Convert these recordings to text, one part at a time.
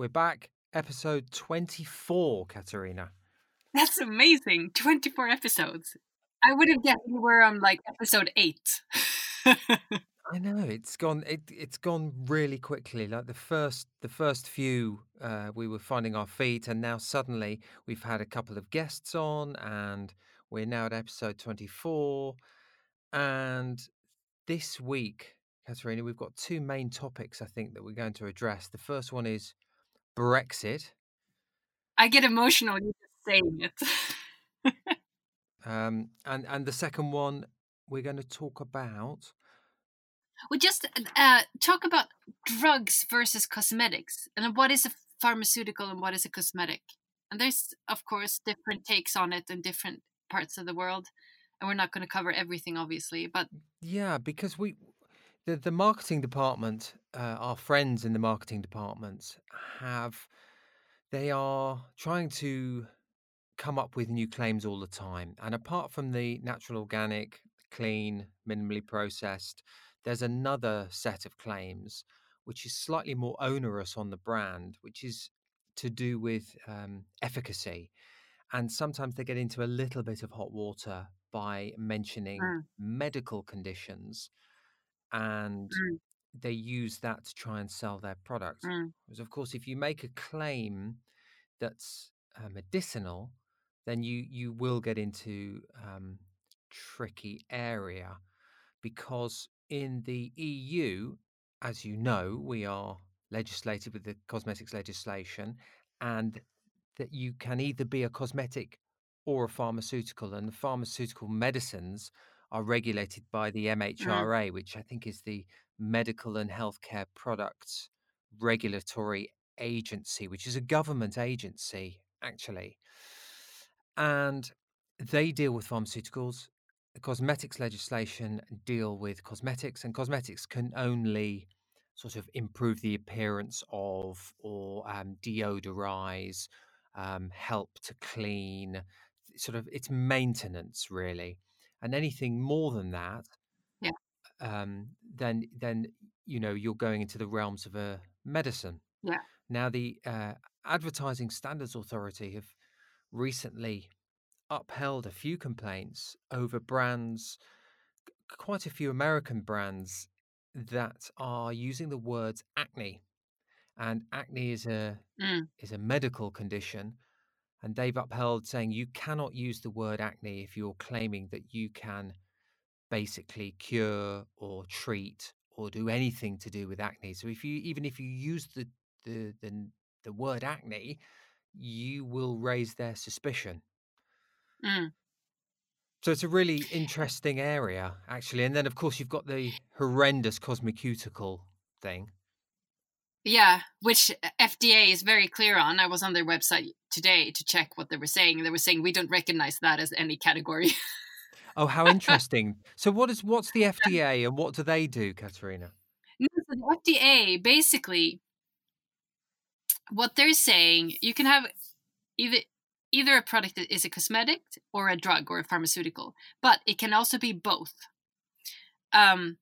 We're back, episode 24, Katarina. That's amazing. 24 episodes. I would have guessed we were on like episode 8. I know it's gone. It it's gone really quickly. Like the first, the first few, uh, we were finding our feet, and now suddenly we've had a couple of guests on, and we're now at episode twenty-four. And this week, Katerina, we've got two main topics. I think that we're going to address. The first one is Brexit. I get emotional just saying it. um, and and the second one, we're going to talk about we just uh, talk about drugs versus cosmetics and what is a pharmaceutical and what is a cosmetic. And there's, of course, different takes on it in different parts of the world. And we're not going to cover everything, obviously, but yeah, because we, the the marketing department, uh, our friends in the marketing department have, they are trying to come up with new claims all the time. And apart from the natural, organic, clean, minimally processed, there's another set of claims which is slightly more onerous on the brand, which is to do with um, efficacy. And sometimes they get into a little bit of hot water by mentioning mm. medical conditions and Mm. they use that to try and sell their product. Mm. Because, of course, if you make a claim that's uh, medicinal, then you, you will get into um, tricky area because in the EU, as you know, we are legislated with the cosmetics legislation, and that you can either be a cosmetic or a pharmaceutical, and the pharmaceutical medicines are regulated by the Mm. MHRA, which I think is the Medical and Healthcare Products Regulatory Agency, which is a government agency, actually. And they deal with pharmaceuticals. The cosmetics legislation deal with cosmetics, and cosmetics can only sort of improve the appearance of or um, deodorize, um, help to clean, sort of it's maintenance really. And anything more than that, Yeah. um, then then you know you're going into the realms of a medicine. Yeah. Now the uh, Advertising Standards Authority have recently upheld a few complaints over brands, quite a few American brands that are using the words acne, and acne is a Mm. is a medical condition, and they've upheld saying you cannot use the word acne if you're claiming that you can basically cure or treat or do anything to do with acne. So if you even if you use the the the, the word acne, you will raise their suspicion. Mm. So it's a really interesting area, actually. And then, of course, you've got the horrendous cosmeceutical thing. Yeah, which FDA is very clear on. I was on their website today to check what they were saying. They were saying we don't recognize that as any category. Oh, how interesting! so, what is what's the FDA and what do they do, Katerina? No, so the FDA basically what they're saying you can have either either a product that is a cosmetic or a drug or a pharmaceutical, but it can also be both. Um,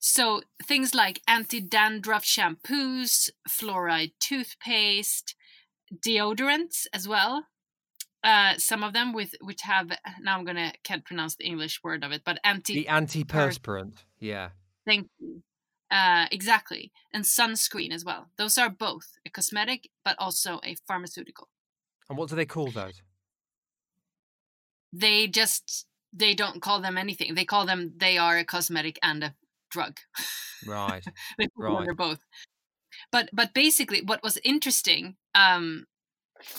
so things like anti-dandruff shampoos, fluoride toothpaste, deodorants as well. Uh, some of them with which have now I'm gonna can't pronounce the English word of it, but anti The antiperspirant. Yeah. Thank you. Uh, exactly. And sunscreen as well. Those are both a cosmetic, but also a pharmaceutical. And what do they call those? They just they don't call them anything. They call them they are a cosmetic and a drug. Right. they Right. under both. But but basically, what was interesting, um,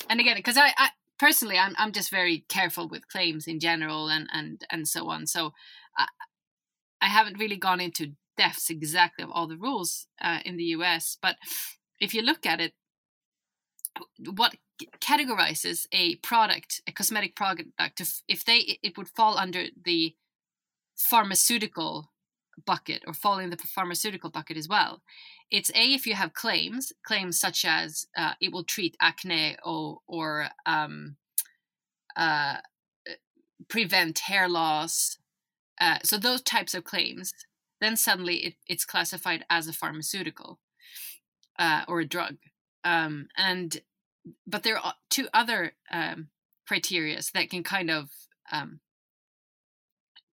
and again, because I, I personally, I'm I'm just very careful with claims in general and and and so on. So I, I haven't really gone into depths exactly of all the rules uh, in the U.S. But if you look at it, what categorizes a product, a cosmetic product, if, if they it would fall under the pharmaceutical bucket or fall in the pharmaceutical bucket as well. It's a if you have claims, claims such as uh, it will treat acne or or um, uh, prevent hair loss. Uh, so those types of claims, then suddenly it, it's classified as a pharmaceutical uh, or a drug. um, and but there are two other um, criterias that can kind of um,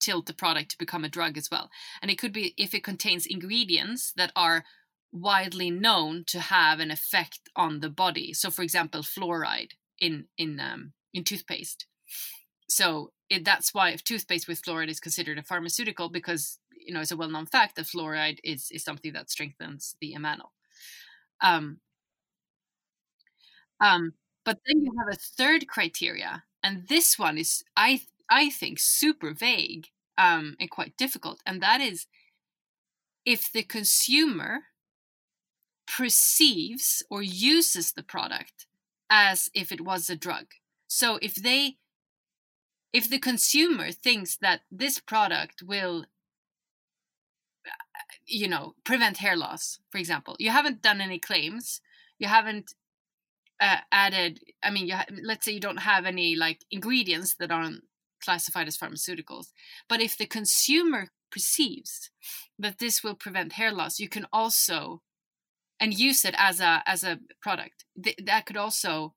tilt the product to become a drug as well. And it could be if it contains ingredients that are widely known to have an effect on the body. So, for example, fluoride in in um, in toothpaste. So it, that's why if toothpaste with fluoride is considered a pharmaceutical because you know it's a well-known fact that fluoride is is something that strengthens the enamel. Um, um, but then you have a third criteria, and this one is I I think super vague um, and quite difficult, and that is if the consumer perceives or uses the product as if it was a drug. So if they if the consumer thinks that this product will you know prevent hair loss for example you haven't done any claims you haven't uh, added i mean you ha- let's say you don't have any like ingredients that aren't classified as pharmaceuticals. But if the consumer perceives that this will prevent hair loss you can also and use it as a as a product. Th- that could also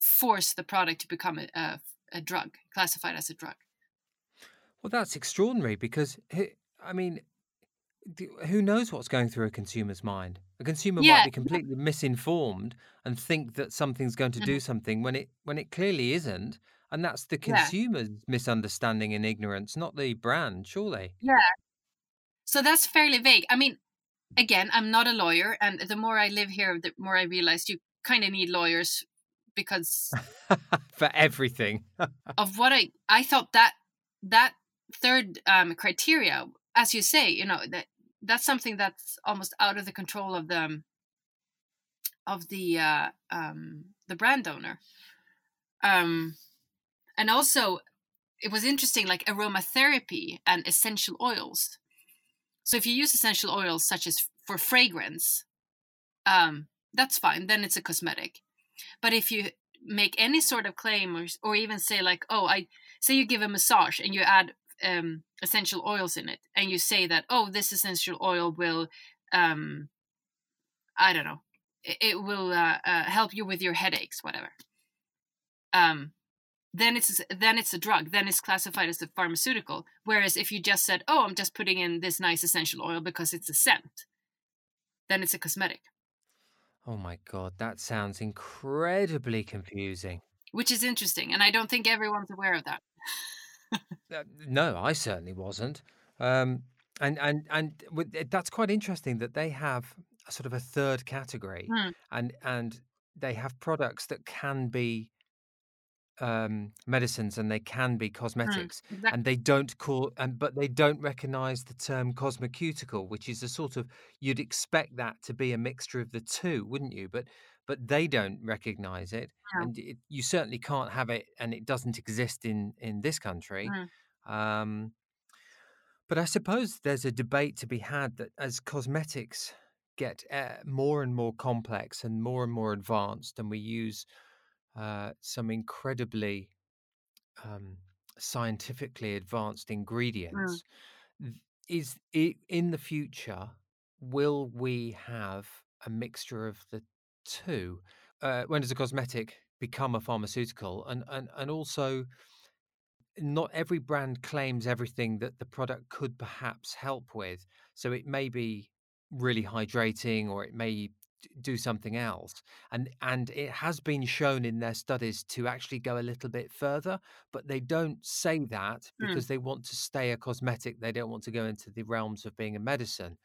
force the product to become a, a, a drug classified as a drug. Well, that's extraordinary because, I mean, who knows what's going through a consumer's mind? A consumer might be completely misinformed and think that something's going to mhm, do something when it when it clearly isn't, and that's the yeah consumer's misunderstanding and ignorance, not the brand, surely. yeah so that's fairly vague i mean again i'm not a lawyer and the more i live here the more i realize you kind of need lawyers because For everything. of what i i thought that that third um, criteria as you say you know that that's something that's almost out of the control of the of the uh, um, the brand owner um, and also it was interesting like aromatherapy and essential oils. So if you use essential oils such as for fragrance um, that's fine then it's a cosmetic. But if you make any sort of claim or, or even say like oh i say you give a massage and you add um, essential oils in it and you say that oh this essential oil will um, i don't know it, it will uh, uh, help you with your headaches whatever. Um, then it's then it's a drug then it's classified as a pharmaceutical whereas if you just said oh i'm just putting in this nice essential oil because it's a scent then it's a cosmetic Oh my God, that sounds incredibly confusing. which is interesting and i don't think everyone's aware of that Uh, no, I certainly wasn't. Um, and and and eh, that's quite interesting that they have a sort of a third category, Hmm, and and they have products that can be um, medicines and they can be hmm, cosmetics, exactly and they don't call and but they don't recognise the term cosmeceutical, which is a sort of you'd expect that to be a mixture of the two, wouldn't you? But but they don't recognise it, Hmm, and it, you certainly can't have it, and it doesn't exist in in this country. hmm, Um, but I suppose there's a debate to be had that as cosmetics get uh, more and more complex and more and more advanced, and we use uh, some incredibly um, scientifically advanced hmm, ingredients, th- is i in the future, will we have a mixture of the two? Uh, when does a cosmetic become a pharmaceutical? And, and, and also, not every brand claims everything that the product could perhaps help with. So it may be really hydrating or it may do something else. And and it has been shown in their studies to actually go a little bit further, but they don't say that hmm, because they want to stay a cosmetic. They don't want to go into the realms of being a medicine.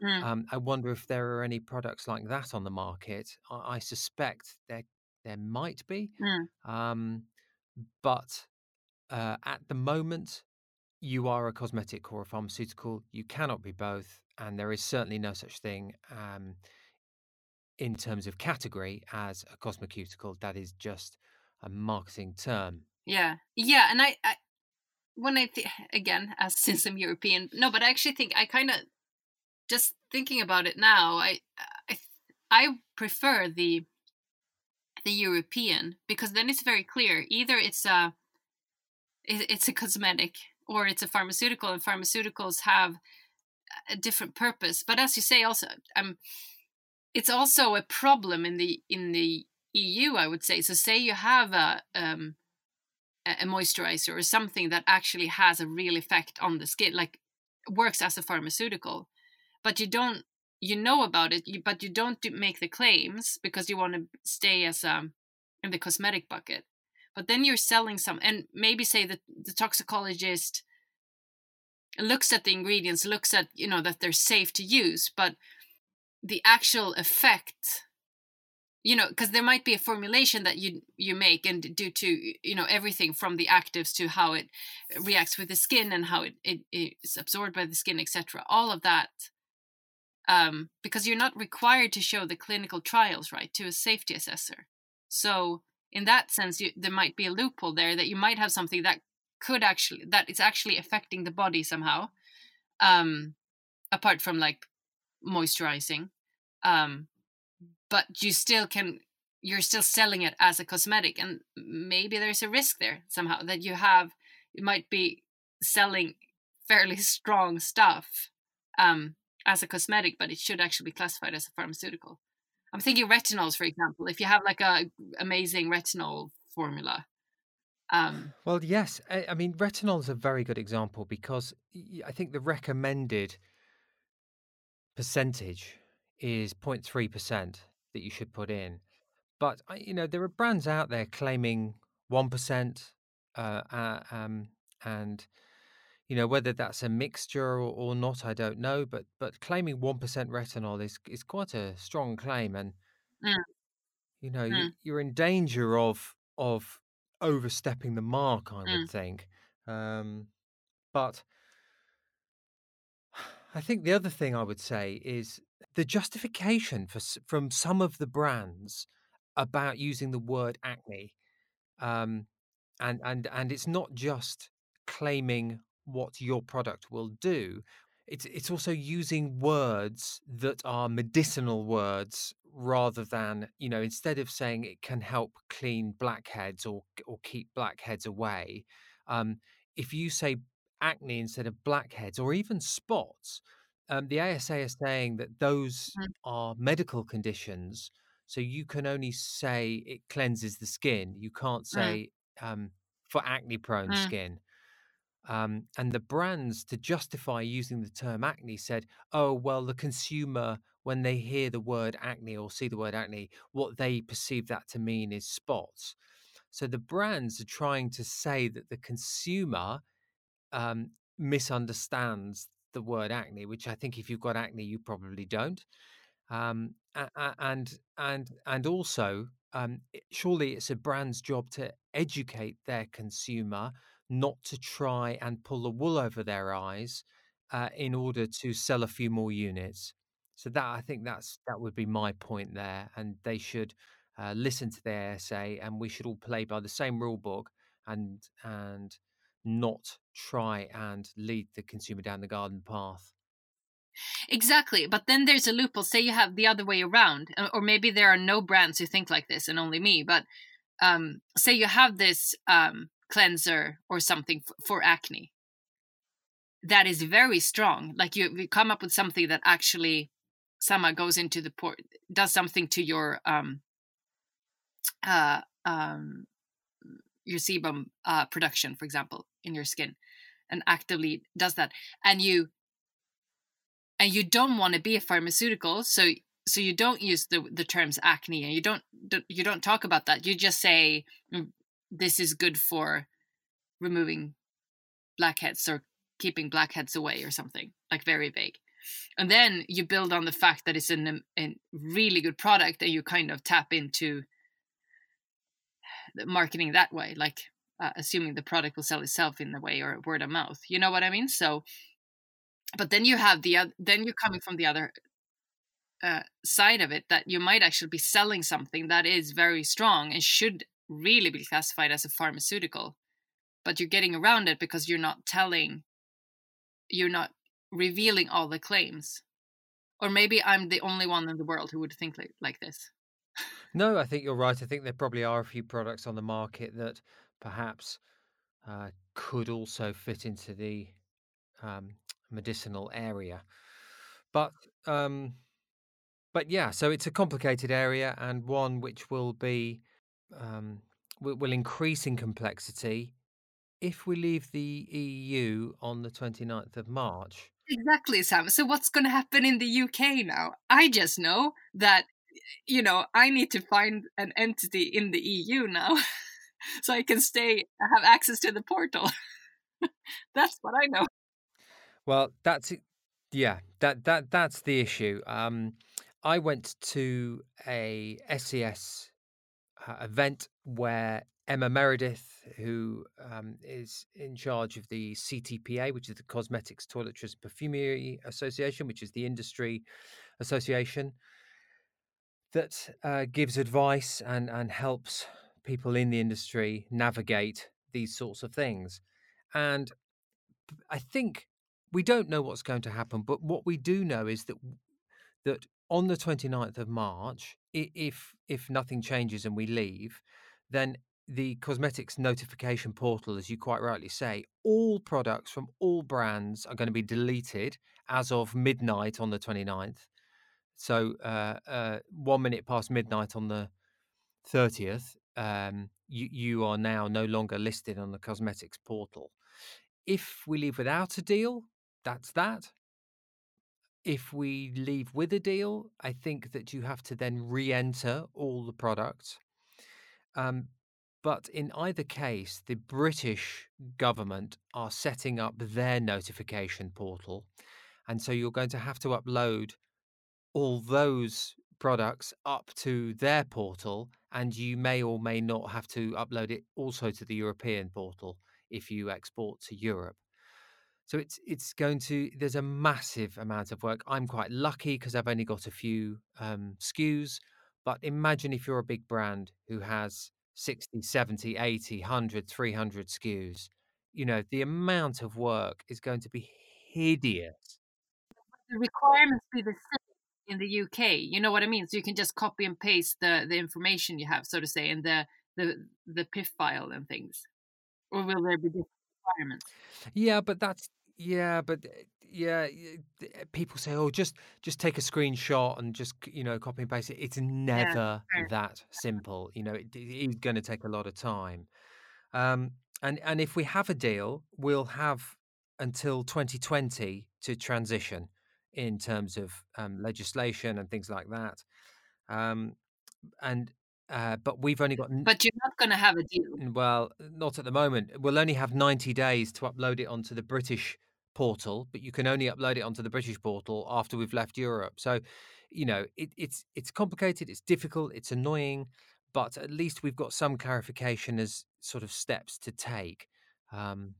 hmm, Um, I wonder if there are any products like that on the market. I, I suspect there there might be. hmm. Um, but uh, at the moment, you are a cosmetic or a pharmaceutical. You cannot be both, and there is certainly no such thing um, in terms of category as a cosmeceutical. That is just a marketing term. yeah yeah and i, I when i th- again as since i'm european no but i actually think i kind of just thinking about it now i i i prefer the the european because then it's very clear either it's a it- it's a cosmetic or it's a pharmaceutical and pharmaceuticals have a different purpose but as you say also um it's also a problem in the in the EU, I would say. So, say you have a um, a moisturizer or something that actually has a real effect on the skin, like works as a pharmaceutical, but you don't you know about it, but you don't make the claims because you want to stay as um in the cosmetic bucket. But then you're selling some, and maybe say that the toxicologist looks at the ingredients, looks at you know that they're safe to use, but the actual effect you know because there might be a formulation that you you make and due to you know everything from the actives to how it reacts with the skin and how it, it is absorbed by the skin etc all of that um, because you're not required to show the clinical trials right to a safety assessor. So in that sense you, there might be a loophole there that you might have something that could actually that is actually affecting the body somehow um apart from like moisturizing um but you still can you're still selling it as a cosmetic and maybe there's a risk there somehow that you have you might be selling fairly strong stuff um, as a cosmetic but it should actually be classified as a pharmaceutical. I'm thinking retinols for example if you have like a amazing retinol formula um, well yes I, I mean retinol is a very good example because i think the recommended percentage is 0.3% that you should put in. But you know, there are brands out there claiming one percent, uh, uh, um, and you know whether that's a mixture or, or, not, I don't know. But but claiming one percent retinol is is quite a strong claim, and mm. you know mm. you, are in danger of of overstepping the mark. I mm. would think, um, but I think the other thing I would say is the justification for from some of the brands about using the word acne, um, and and and it's not just claiming what your product will do. It's it's also using words that are medicinal words rather than you know instead of saying it can help clean blackheads or or keep blackheads away. Um, if you say acne instead of blackheads or even spots, um, the ASA is saying that those mm. are medical conditions, so you can only say it cleanses the skin. You can't mm. say um, for acne-prone mm. skin. Um, and the brands, to justify using the term acne, said, "Oh, well, the consumer, when they hear the word acne or see the word acne, what they perceive that to mean is spots." So the brands are trying to say that the consumer um, misunderstands the word acne, which I think if you've got acne, you probably don't. Um, and and and also, um, surely it's a brand's job to educate their consumer, not to try and pull the wool over their eyes uh, in order to sell a few more units. So that I think that's that would be my point there, and they should uh, listen to their ASA, and we should all play by the same rule book and and not try and lead the consumer down the garden path. Exactly, but then there's a loophole. Say you have the other way around, uh, or maybe there are no brands who think like this and only me. But um, say you have this um, cleanser or something f- for acne that is very strong. Like you, you come up with something that actually somehow goes into the port, does something to your um, uh, um, your sebum uh, production, for example, in your skin, and actively does that, and you and you don't want to be a pharmaceutical, so so you don't use the the terms acne, and you don't you don't talk about that. You just say mm, this is good for removing blackheads or keeping blackheads away or something like very vague and then you build on the fact that it's an, a really good product and you kind of tap into marketing that way, like uh, assuming the product will sell itself in the way or word of mouth. You know what I mean? So, but then you have the other then you're coming from the other uh, side of it that you might actually be selling something that is very strong and should really be classified as a pharmaceutical, but you're getting around it because you're not telling, you're not revealing all the claims. Or maybe I'm the only one in the world who would think like, like this. No, I think you're right. I think there probably are a few products on the market that perhaps uh, could also fit into the um, medicinal area. But um, but yeah, so it's a complicated area and one which will be um, will, increase in complexity if we leave the EU on the 29th of March. Exactly, Sam. So what's going to happen in the UK now? I just know that you know I need to find an entity in the EU now, so I can stay have access to the portal. that's what I know. Well, that's yeah, that that that's the issue. Um, I went to a SCS uh, event where Emma Meredith, who um, is in charge of the CTPA, which is the Cosmetics, Toiletries, Perfumery Association, which is the industry association that uh, gives advice and and helps people in the industry navigate these sorts of things. And I think we don't know what's going to happen, but what we do know is that that on the 29th of March, if if nothing changes and we leave, then the cosmetics notification portal, as you quite rightly say, all products from all brands are going to be deleted as of midnight on the 29th. So uh, uh, one minute past midnight on the 30th, um, you, you are now no longer listed on the cosmetics portal. If we leave without a deal, that's that. If we leave with a deal, I think that you have to then re enter all the products. Um, but in either case, the British government are setting up their notification portal. And so you're going to have to upload all those products up to their portal. And you may or may not have to upload it also to the European portal if you export to Europe. So it's it's going to there's a massive amount of work. I'm quite lucky because I've only got a few um, SKUs, but imagine if you're a big brand who has 60, 70, 80, 100, 300 SKUs. You know, the amount of work is going to be hideous. The requirements be the same in the UK. You know what I mean? So you can just copy and paste the the information you have, so to say, in the the the PIF file and things. Or will there be different requirements? Yeah, but that's yeah, but uh, yeah, uh, people say, "Oh, just just take a screenshot and just you know copy and paste it." It's never sure. that simple. You know, it, it is going to take a lot of time. Um, and and if we have a deal, we'll have until 2020 to transition in terms of um, legislation and things like that. Um, and uh, but we've only got. But you're not going to have a deal. Well, not at the moment. We'll only have 90 days to upload it onto the British portal, but you can only upload it onto the British portal after we've left Europe. So, you know, it, it's it's complicated, it's difficult, it's annoying, but at least we've got some clarification as sort of steps to take. Um,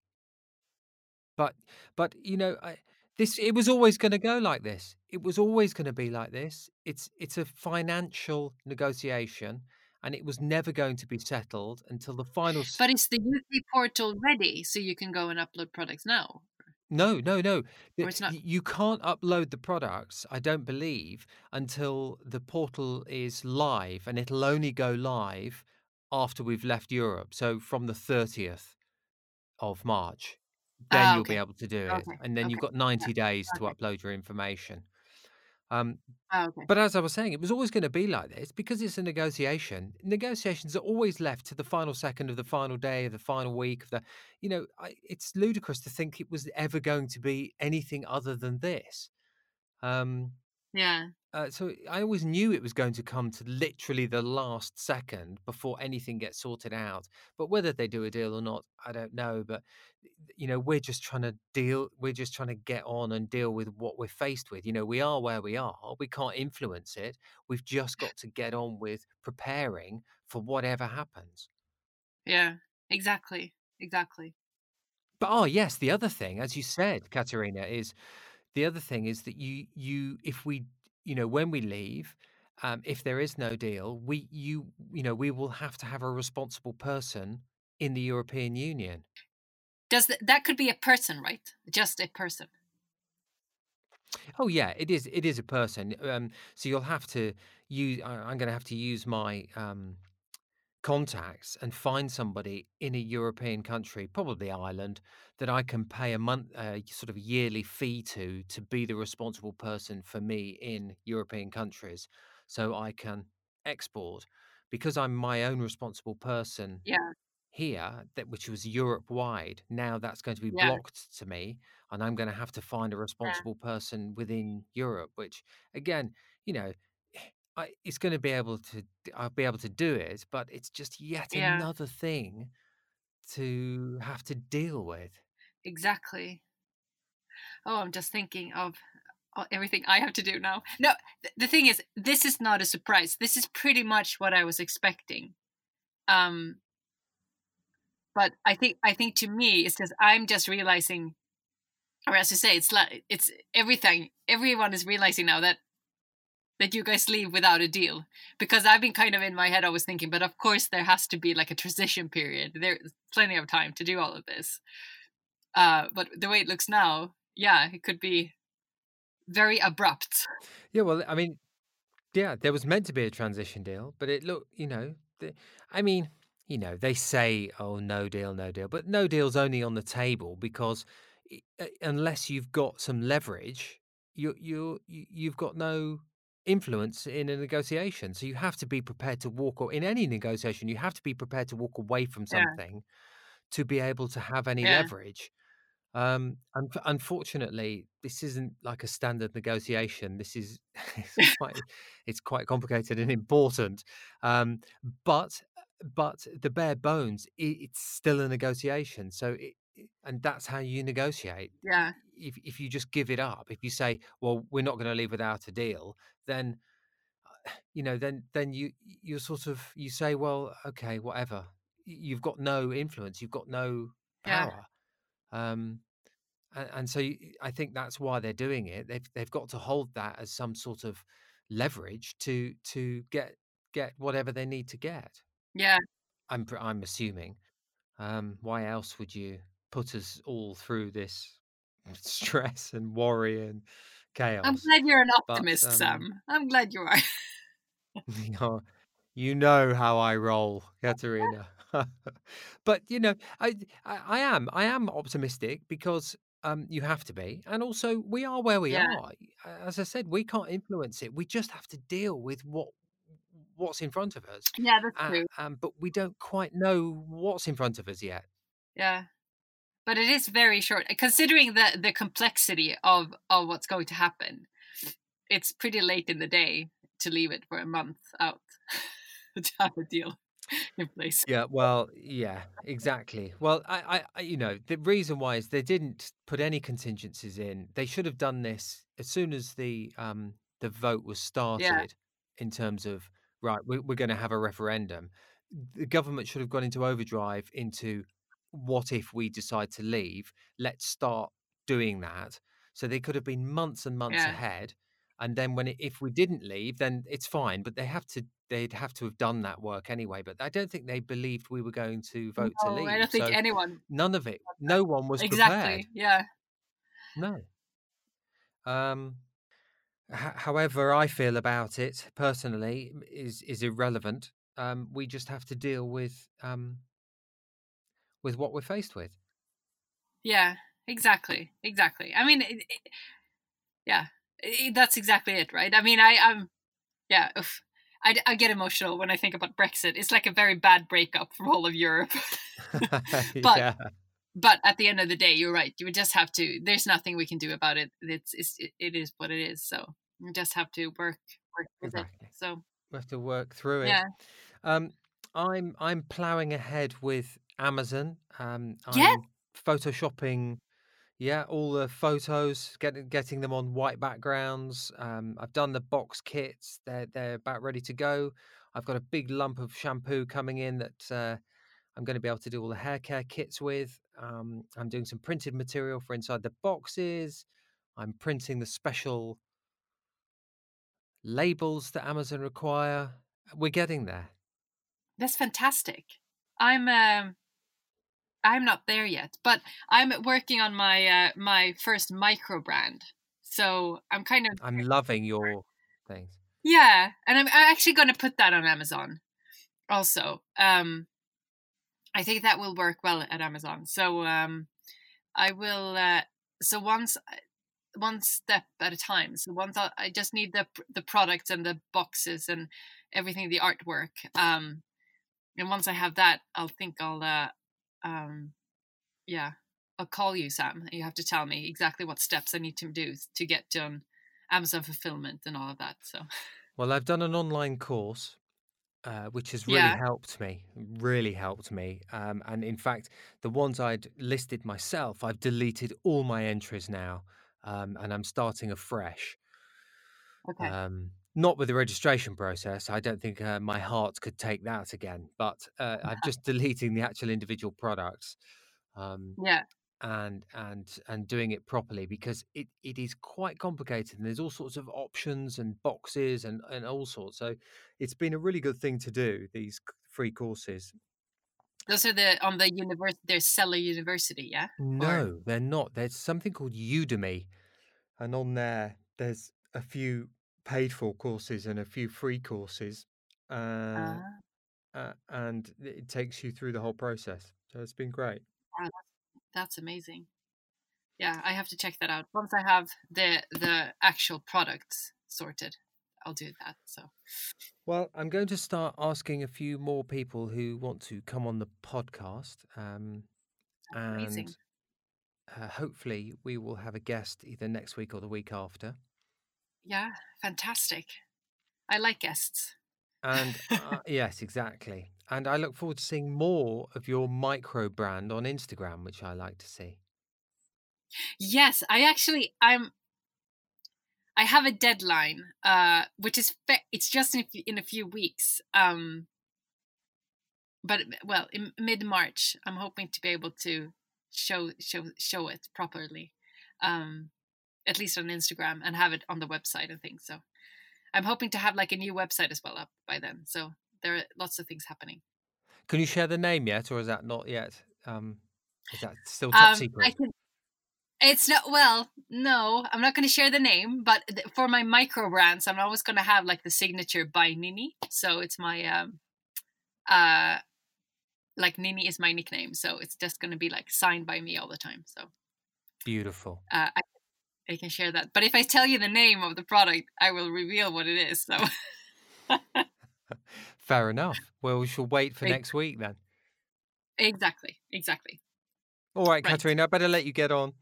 but but you know, I, this it was always going to go like this. It was always going to be like this. It's it's a financial negotiation and it was never going to be settled until the final. But is the UK portal ready so you can go and upload products now? No, no, no. Or it's not. You can't upload the products, I don't believe, until the portal is live, and it'll only go live after we've left Europe. So from the 30th of March, then Ah, you'll be able to do it. Okay. And then you've got 90 days to upload your information. Um, okay. but as I was saying, it was always going to be like this because it's a negotiation. Negotiations are always left to the final second of the final day of the final week of the. You know, I, it's ludicrous to think it was ever going to be anything other than this. Um, Yeah. Uh, so I always knew it was going to come to literally the last second before anything gets sorted out. But whether they do a deal or not, I don't know. But you know, we're just trying to deal. We're just trying to get on and deal with what we're faced with. You know, we are where we are. We can't influence it. We've just got to get on with preparing for whatever happens. Yeah. Exactly. Exactly. But oh yes, the other thing, as you said, Katerina, is the other thing is that you you if we you know when we leave um, if there is no deal we you you know we will have to have a responsible person in the european union Does th- that could be a person, right? Just a person. oh yeah it is it is a person um, so you'll have to use i'm going to have to use my um, contacts and find somebody in a European country, probably Ireland, that I can pay a month, uh, sort of yearly fee to, to be the responsible person for me in European countries, so I can export because I'm my own responsible person yeah here, that which was Europe wide. Now that's going to be yeah blocked to me, and I'm going to have to find a yeah responsible person within Europe. Which, again, you know, I, it's going to be able to. I'll be able to do it, but it's just yet yeah another thing to have to deal with. exactly oh i'm just thinking of oh, everything i have to do now no th- the thing is this is not a surprise this is pretty much what i was expecting um but i think i think to me it's just i'm just realizing or as you say it's like it's everything everyone is realizing now that that you guys leave without a deal. Because i've been kind of in my head i was thinking but of course there has to be like a transition period. There's plenty of time to do all of this. Uh but the way it looks now yeah it could be very abrupt. Yeah, well, I mean, yeah, there was meant to be a transition deal, but it looked, you know, the, I mean, you know, they say, oh, no deal, no deal, but no deal's only on the table because uh, unless you've got some leverage, you you you- you've got no influence in a negotiation. So you have to be prepared to walk or in any negotiation, you have to be prepared to walk away from yeah something to be able to have any yeah leverage. Um, and unfortunately, this isn't like a standard negotiation. This is it's quite it's quite complicated and important. Um, but but the bare bones, it's still a negotiation. So it- and that's how you negotiate. yeah If if you just give it up, if you say, "Well, we're not going to leave without a deal," then you know, then then you you sort of you say, "Well, okay, whatever." You've got no influence. You've got no yeah power. Um, and, and so you- I think that's why they're doing it. They've they've got to hold that as some sort of leverage to to get get whatever they need to get. yeah I'm I'm assuming. Um, why else would you put us all through this stress and worry and chaos. i'm glad you're an But optimist um, sam i'm glad you are you know, you know how I roll, Katerina. but you know, I, I I am I am optimistic because um you have to be, and also we are where we yeah are. As I said, we can't influence it. We just have to deal with what what's in front of us. yeah that's Uh, true um, but we don't quite know what's in front of us yet. yeah but it is very short considering the the complexity of of what's going to happen it's pretty late in the day to leave it for a month out to have a deal in place Yeah, well, yeah, exactly. Well, I, I, you know, the reason why is they didn't put any contingencies in. They should have done this as soon as the um the vote was yeah started, in terms of right, we, we're going to have a referendum. The government should have gone into overdrive into what if we decide to leave? Let's start doing that. So they could have been months and months yeah ahead. And then when it, if we didn't leave, then it's fine. But they have to they'd have to have done that work anyway. But I don't think they believed we were going to vote to leave. i don't think So anyone none of it, no one was prepared. exactly yeah No. Um, h- however I feel about it personally is is irrelevant. Um, we just have to deal with um with what we're faced with. yeah exactly exactly i mean it, it- yeah it, that's exactly it right i mean i i'm yeah oof. I, I get emotional when I think about Brexit. It's like a very bad breakup for all of Europe. But- yeah, but at the end of the day, you're right. You just have to. There's nothing we can do about it. It's, it's it, it is what it is. So you just have to work work with exactly. it. So We have to work through it. yeah, Um, I'm I'm ploughing ahead with Amazon. Um, I'm Yes. photoshopping, yeah, all the photos, getting getting them on white backgrounds. Um, I've done the box kits; they're they're about ready to go. I've got a big lump of shampoo coming in that uh, I'm going to be able to do all the hair care kits with. Um, I'm doing some printed material for inside the boxes. I'm printing the special labels that Amazon require. We're getting there. that's fantastic. I'm um I'm not there yet, but I'm working on my uh, my first micro brand. So I'm kind of I'm loving your things. yeah, and I'm, I'm actually going to put that on Amazon. also. Um, I think that will work well at Amazon. So um, I will. Uh, so once one step at a time. So one thought I just need the the products and the boxes and everything, the artwork. Um, and once I have that, I'll think I'll uh, um, yeah, I'll call you, Sam. You have to tell me exactly what steps I need to do to get done Amazon fulfillment and all of that. So, well, I've done an online course. Uh, which has really yeah. helped me, really helped me. Um, and in fact, the ones I'd listed myself, I've deleted all my entries now um, and I'm starting afresh. Okay. Um, not with the registration process. I don't think uh, my heart could take that again. But uh, I'm just deleting the actual individual products. Um, yeah. And and and doing it properly because it, it is quite complicated and there's all sorts of options and boxes and, and all sorts. So it's been a really good thing to do these free courses. Those are the on the university. There's Seller University, yeah. No, or... they're not. There's something called Udemy, and on there there's a few paid for courses and a few free courses uh, uh, uh, and it takes you through the whole process so it's been great. That's, that's amazing. Yeah i have to check that out. Once i have the the actual products sorted i'll do that so. Well i'm going to start asking a few more people who want to come on the podcast um, and amazing. uh, hopefully, we will have a guest either next week or the week after. Yeah, fantastic. I like guests. And uh, yes, exactly. And I look forward to seeing more of your micro brand on Instagram, which I like to see. Yes, I actually I'm I have a deadline, uh, which is fe- it's just in a few, in a few weeks. Um, but well, in mid March, I'm hoping to be able to show show show it properly um at least on instagram and have it on the website and things so i'm hoping to have like a new website as well up by then so there are lots of things happening can you share the name yet or is that not yet um is that still top um, secret can, it's not well no i'm not going to share the name but for my micro brands i'm always going to have like the signature by nini so it's my um uh like Nini is my nickname, so it's just going to be like signed by me all the time. So beautiful. Uh, I, I can share that, but if I tell you the name of the product, I will reveal what it is. So fair enough. Well, we shall wait for next week then. Exactly. Exactly. All right, right. Katarina, I better let you get on.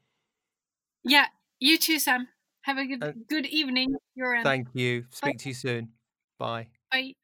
Yeah, you too, Sam. Have a good uh, good evening. Thank you. Speak Bye. to you soon. Bye. Bye.